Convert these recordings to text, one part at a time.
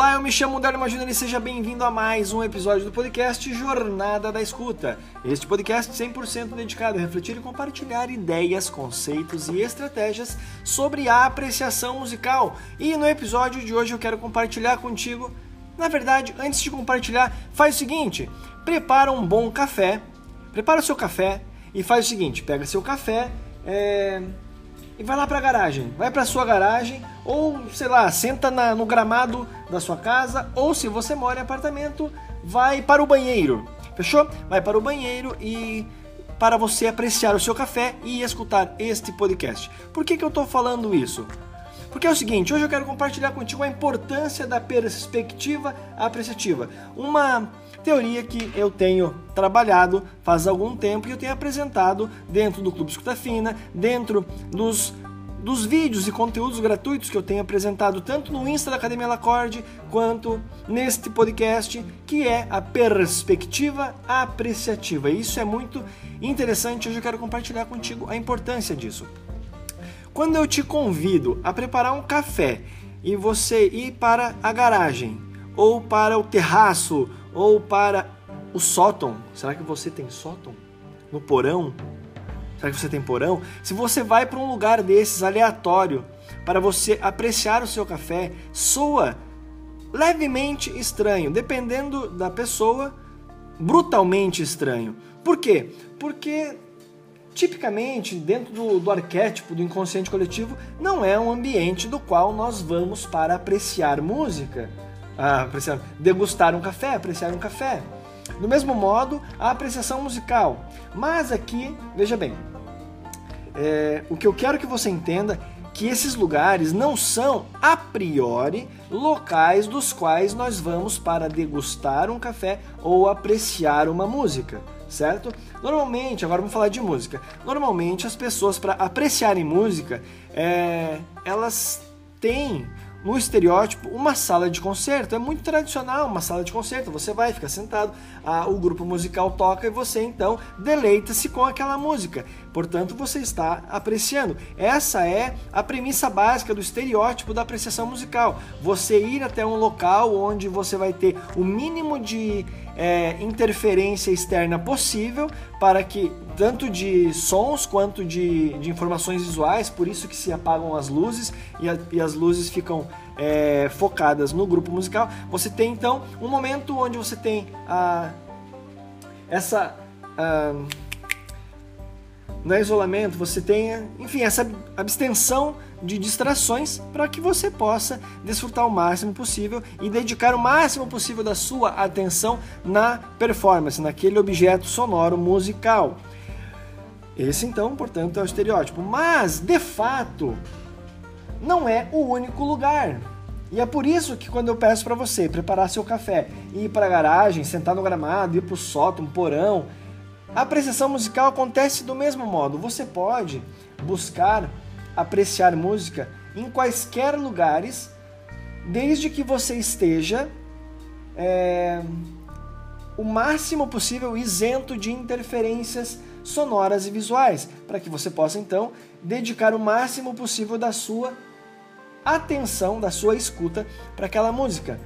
Olá, eu me chamo Dário Magina e seja bem-vindo a mais um episódio do podcast Jornada da Escuta. Este podcast 100% dedicado a refletir e compartilhar ideias, conceitos e estratégias sobre a apreciação musical. E no episódio de hoje eu quero compartilhar contigo. Na verdade, antes de compartilhar, faz o seguinte: prepara um bom café, prepara o seu café e faz o seguinte: pega seu café, é e vai lá para a garagem. Vai para sua garagem ou, sei lá, senta na, no gramado da sua casa ou se você mora em apartamento, vai para o banheiro. Fechou? Vai para o banheiro e para você apreciar o seu café e escutar este podcast. Por que, que eu estou falando isso? Porque é o seguinte, hoje eu quero compartilhar contigo a importância da perspectiva apreciativa. Uma teoria que eu tenho trabalhado faz algum tempo e eu tenho apresentado dentro do Clube Escuta Fina, dentro dos dos vídeos e conteúdos gratuitos que eu tenho apresentado tanto no Insta da Academia Lacorde quanto neste podcast, que é a perspectiva apreciativa. E isso é muito interessante, hoje eu quero compartilhar contigo a importância disso. Quando eu te convido a preparar um café e você ir para a garagem, ou para o terraço, ou para o sótão, será que você tem sótão? No porão? Será que você tem porão? Se você vai para um lugar desses aleatório para você apreciar o seu café, soa levemente estranho, dependendo da pessoa, brutalmente estranho. Por quê? Porque tipicamente, dentro do, do, arquétipo do inconsciente coletivo, não é um ambiente do qual nós vamos para apreciar música, ah, apreciar, degustar um café, apreciar um café. Do mesmo modo, a apreciação musical. Mas aqui, veja bem, é, o que eu quero que você entenda que esses lugares não são a priori locais dos quais nós vamos para degustar um café ou apreciar uma música certo? Normalmente, agora vamos falar de música. Normalmente as pessoas para apreciarem música, é, elas têm no estereótipo uma sala de concerto. É muito tradicional uma sala de concerto. Você vai, fica sentado, a, o grupo musical toca e você então deleita-se com aquela música. Portanto, você está apreciando. Essa é a premissa básica do estereótipo da apreciação musical. Você ir até um local onde você vai ter o mínimo de é, interferência externa possível para que tanto de sons quanto de, de informações visuais, por isso que se apagam as luzes e, a, e as luzes ficam é, focadas no grupo musical. Você tem então um momento onde você tem a, essa. A, no isolamento, você tenha, enfim, essa abstenção de distrações para que você possa desfrutar o máximo possível e dedicar o máximo possível da sua atenção na performance, naquele objeto sonoro musical. Esse então, portanto, é o estereótipo. Mas, de fato, não é o único lugar. E é por isso que quando eu peço para você preparar seu café, ir para a garagem, sentar no gramado, ir para o sótão, porão, a apreciação musical acontece do mesmo modo. Você pode buscar apreciar música em quaisquer lugares, desde que você esteja é, o máximo possível isento de interferências sonoras e visuais, para que você possa então dedicar o máximo possível da sua atenção, da sua escuta para aquela música.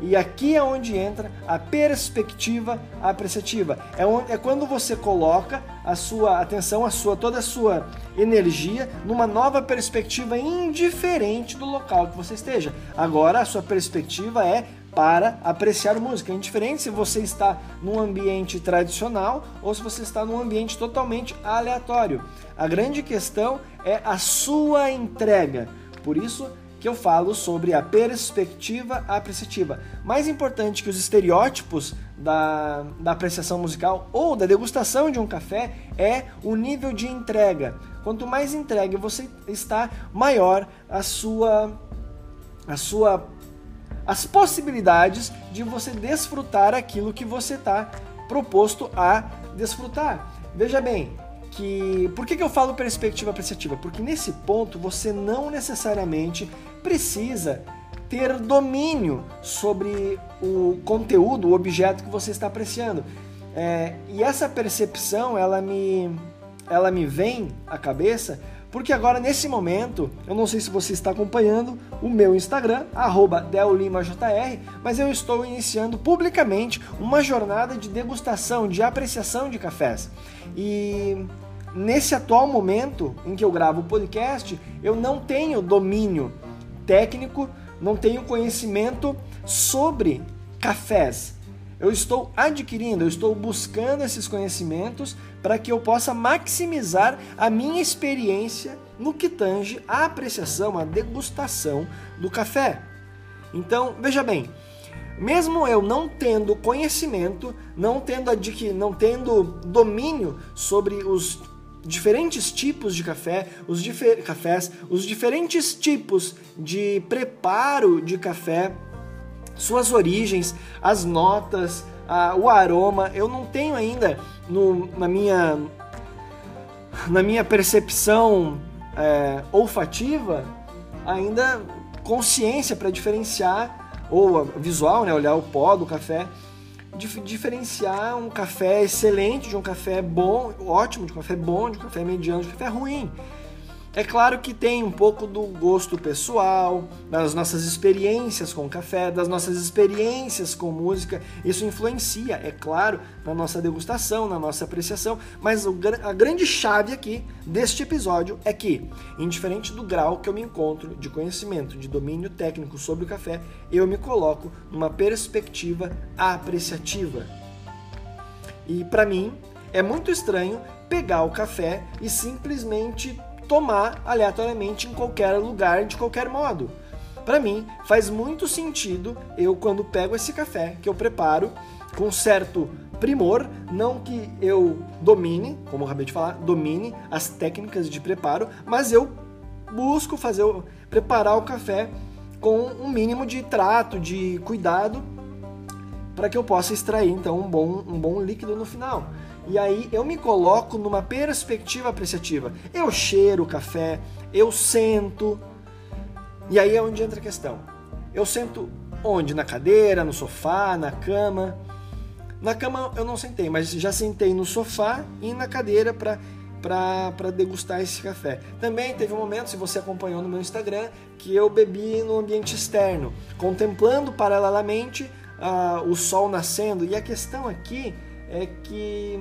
E aqui é onde entra a perspectiva apreciativa. É, onde, é quando você coloca a sua atenção, a sua toda a sua energia numa nova perspectiva indiferente do local que você esteja. Agora a sua perspectiva é para apreciar música. É indiferente se você está num ambiente tradicional ou se você está num ambiente totalmente aleatório. A grande questão é a sua entrega. Por isso, que eu falo sobre a perspectiva apreciativa. Mais importante que os estereótipos da, da apreciação musical ou da degustação de um café é o nível de entrega. Quanto mais entregue você está, maior a sua a sua as possibilidades de você desfrutar aquilo que você está proposto a desfrutar. Veja bem, que. Por que, que eu falo perspectiva apreciativa? Porque nesse ponto você não necessariamente precisa ter domínio sobre o conteúdo, o objeto que você está apreciando. É, e essa percepção ela me, ela me vem à cabeça Porque agora, nesse momento, eu não sei se você está acompanhando o meu Instagram, DelLimaJR, mas eu estou iniciando publicamente uma jornada de degustação, de apreciação de cafés. E nesse atual momento em que eu gravo o podcast, eu não tenho domínio técnico, não tenho conhecimento sobre cafés. Eu estou adquirindo, eu estou buscando esses conhecimentos para que eu possa maximizar a minha experiência no que tange a apreciação, a degustação do café. Então, veja bem, mesmo eu não tendo conhecimento, não tendo, não tendo domínio sobre os diferentes tipos de café, os cafés, os diferentes tipos de preparo de café, suas origens, as notas, a, o aroma. Eu não tenho ainda no, na minha na minha percepção é, olfativa ainda consciência para diferenciar ou visual, né, olhar o pó do café diferenciar um café excelente de um café bom, ótimo, de um café bom, de um café mediano, de um café ruim. É claro que tem um pouco do gosto pessoal, das nossas experiências com café, das nossas experiências com música. Isso influencia, é claro, na nossa degustação, na nossa apreciação. Mas a grande chave aqui deste episódio é que, indiferente do grau que eu me encontro de conhecimento, de domínio técnico sobre o café, eu me coloco numa perspectiva apreciativa. E para mim é muito estranho pegar o café e simplesmente tomar aleatoriamente em qualquer lugar, de qualquer modo. Para mim, faz muito sentido eu, quando pego esse café que eu preparo com certo primor, não que eu domine, como eu acabei de falar, domine as técnicas de preparo, mas eu busco fazer preparar o café com um mínimo de trato, de cuidado, para que eu possa extrair então um bom, um bom líquido no final. E aí eu me coloco numa perspectiva apreciativa. Eu cheiro o café, eu sento. E aí é onde entra a questão. Eu sento onde? Na cadeira, no sofá, na cama. Na cama eu não sentei, mas já sentei no sofá e na cadeira para para degustar esse café. Também teve um momento, se você acompanhou no meu Instagram, que eu bebi no ambiente externo, contemplando paralelamente uh, o sol nascendo. E a questão aqui é que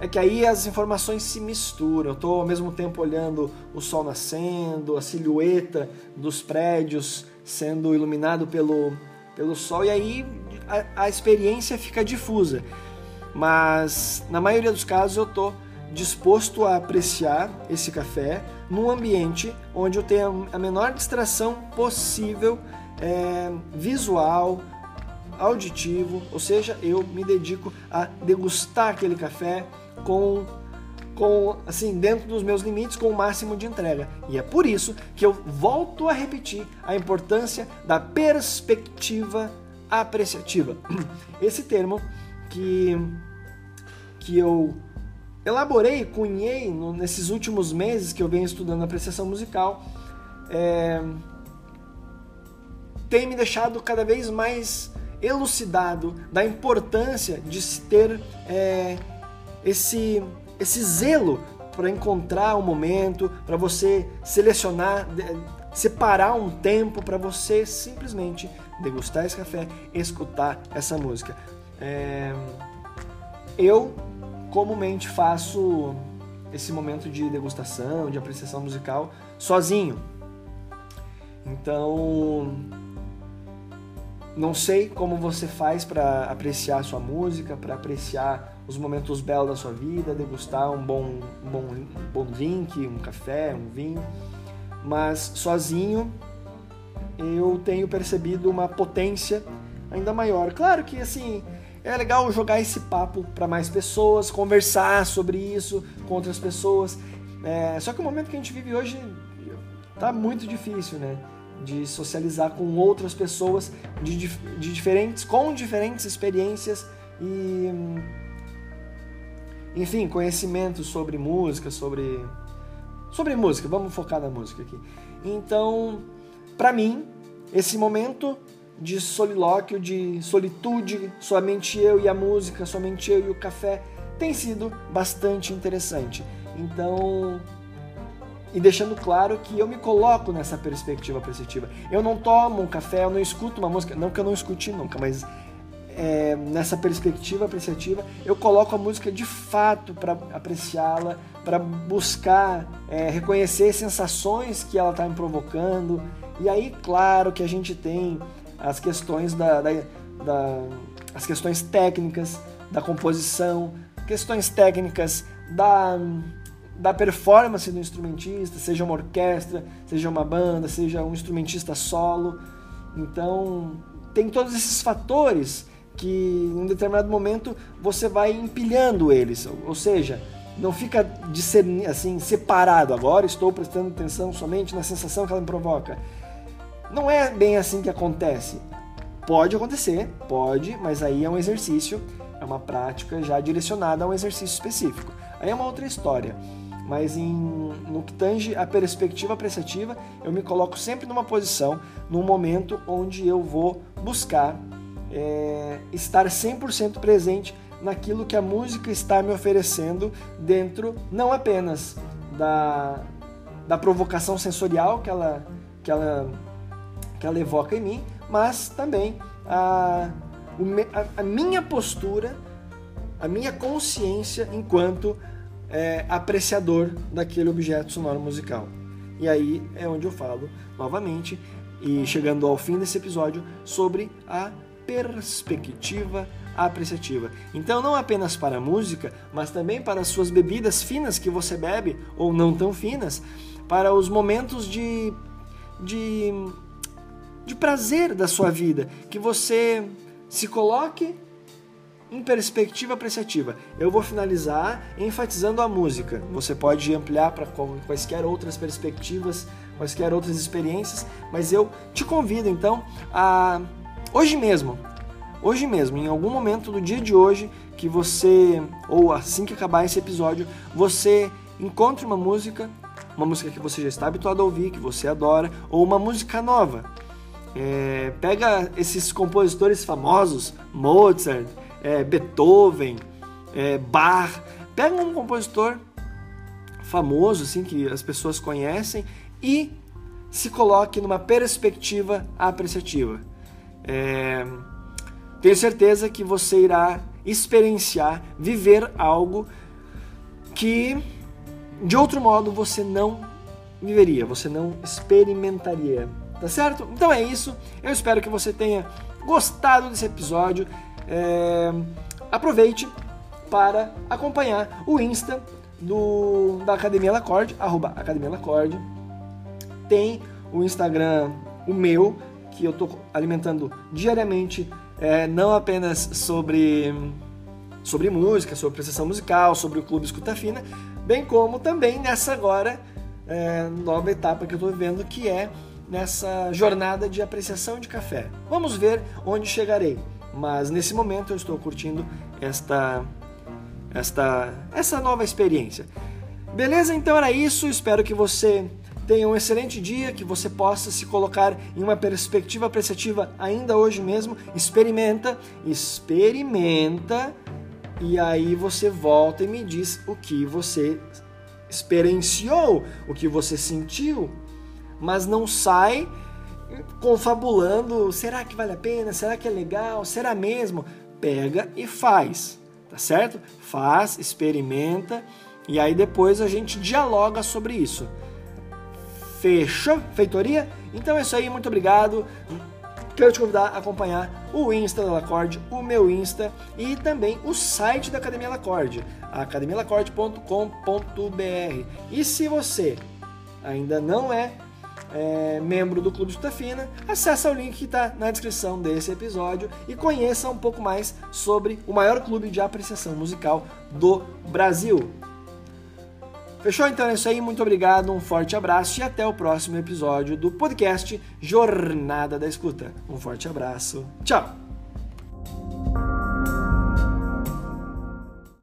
é que aí as informações se misturam. Eu estou ao mesmo tempo olhando o sol nascendo, a silhueta dos prédios sendo iluminado pelo, pelo sol, e aí a, a experiência fica difusa. Mas na maioria dos casos eu estou disposto a apreciar esse café num ambiente onde eu tenho a menor distração possível é, visual, auditivo, ou seja, eu me dedico a degustar aquele café com com assim dentro dos meus limites com o máximo de entrega. E é por isso que eu volto a repetir a importância da perspectiva apreciativa. Esse termo que que eu elaborei, cunhei no, nesses últimos meses que eu venho estudando apreciação musical, é, tem me deixado cada vez mais elucidado da importância de se ter é, esse, esse zelo para encontrar um momento, para você selecionar, separar um tempo para você simplesmente degustar esse café, escutar essa música. É, eu comumente faço esse momento de degustação, de apreciação musical sozinho. Então, não sei como você faz para apreciar sua música, para apreciar os momentos belos da sua vida, degustar um bom, um bom, um bom drink, um café, um vinho, mas sozinho eu tenho percebido uma potência ainda maior. Claro que assim é legal jogar esse papo para mais pessoas, conversar sobre isso com outras pessoas. É, só que o momento que a gente vive hoje tá muito difícil, né? De socializar com outras pessoas de, de diferentes, com diferentes experiências e enfim, conhecimento sobre música, sobre sobre música, vamos focar na música aqui. Então, para mim, esse momento de solilóquio, de solitude, somente eu e a música, somente eu e o café, tem sido bastante interessante. Então, e deixando claro que eu me coloco nessa perspectiva apreciativa. Eu não tomo um café, eu não escuto uma música, não que eu não escute nunca, mas é, nessa perspectiva apreciativa, eu coloco a música de fato para apreciá-la, para buscar é, reconhecer sensações que ela está me provocando. E aí, claro que a gente tem as questões da, da, da as questões técnicas da composição, questões técnicas da da performance do instrumentista, seja uma orquestra, seja uma banda, seja um instrumentista solo. Então, tem todos esses fatores que em um determinado momento você vai empilhando eles, ou seja, não fica de ser assim separado. Agora estou prestando atenção somente na sensação que ela me provoca. Não é bem assim que acontece. Pode acontecer, pode, mas aí é um exercício, é uma prática já direcionada a um exercício específico. Aí é uma outra história mas em, no que tange a perspectiva apreciativa, eu me coloco sempre numa posição, num momento onde eu vou buscar é, estar 100% presente naquilo que a música está me oferecendo dentro não apenas da, da provocação sensorial que ela, que, ela, que ela evoca em mim, mas também a, a, a minha postura, a minha consciência enquanto é, apreciador daquele objeto sonoro musical. E aí é onde eu falo novamente, e chegando ao fim desse episódio, sobre a perspectiva apreciativa. Então, não apenas para a música, mas também para as suas bebidas finas que você bebe, ou não tão finas, para os momentos de, de, de prazer da sua vida, que você se coloque em perspectiva apreciativa. Eu vou finalizar enfatizando a música. Você pode ampliar para quaisquer outras perspectivas, quaisquer outras experiências, mas eu te convido então a hoje mesmo, hoje mesmo, em algum momento do dia de hoje, que você ou assim que acabar esse episódio, você encontre uma música, uma música que você já está habituado a ouvir, que você adora, ou uma música nova. É, pega esses compositores famosos, Mozart, é, Beethoven, é, Bach. Pega um compositor famoso, assim, que as pessoas conhecem e se coloque numa perspectiva apreciativa. É, tenho certeza que você irá experienciar, viver algo que de outro modo você não viveria, você não experimentaria. Tá certo? Então é isso. Eu espero que você tenha gostado desse episódio é, aproveite para acompanhar o Insta do, da Academia Lacorde, arroba Academia Lacorde. Tem o Instagram, o meu, que eu estou alimentando diariamente, é, não apenas sobre, sobre música, sobre prestação musical, sobre o Clube Escuta Fina, bem como também nessa agora é, nova etapa que eu estou vivendo, que é nessa jornada de apreciação de café. Vamos ver onde chegarei mas nesse momento eu estou curtindo esta esta essa nova experiência. Beleza? Então era isso. Espero que você tenha um excelente dia, que você possa se colocar em uma perspectiva apreciativa ainda hoje mesmo. Experimenta, experimenta e aí você volta e me diz o que você experienciou, o que você sentiu, mas não sai confabulando, será que vale a pena? Será que é legal? Será mesmo? Pega e faz, tá certo? Faz, experimenta e aí depois a gente dialoga sobre isso. Fechou? Feitoria? Então é isso aí, muito obrigado. Quero te convidar a acompanhar o Insta da Lacorde, o meu Insta e também o site da Academia Lacorde, academialacorde.com.br. E se você ainda não é é, membro do Clube Tutafina, acessa o link que está na descrição desse episódio e conheça um pouco mais sobre o maior clube de apreciação musical do Brasil. Fechou? Então é isso aí, muito obrigado, um forte abraço e até o próximo episódio do podcast Jornada da Escuta. Um forte abraço, tchau!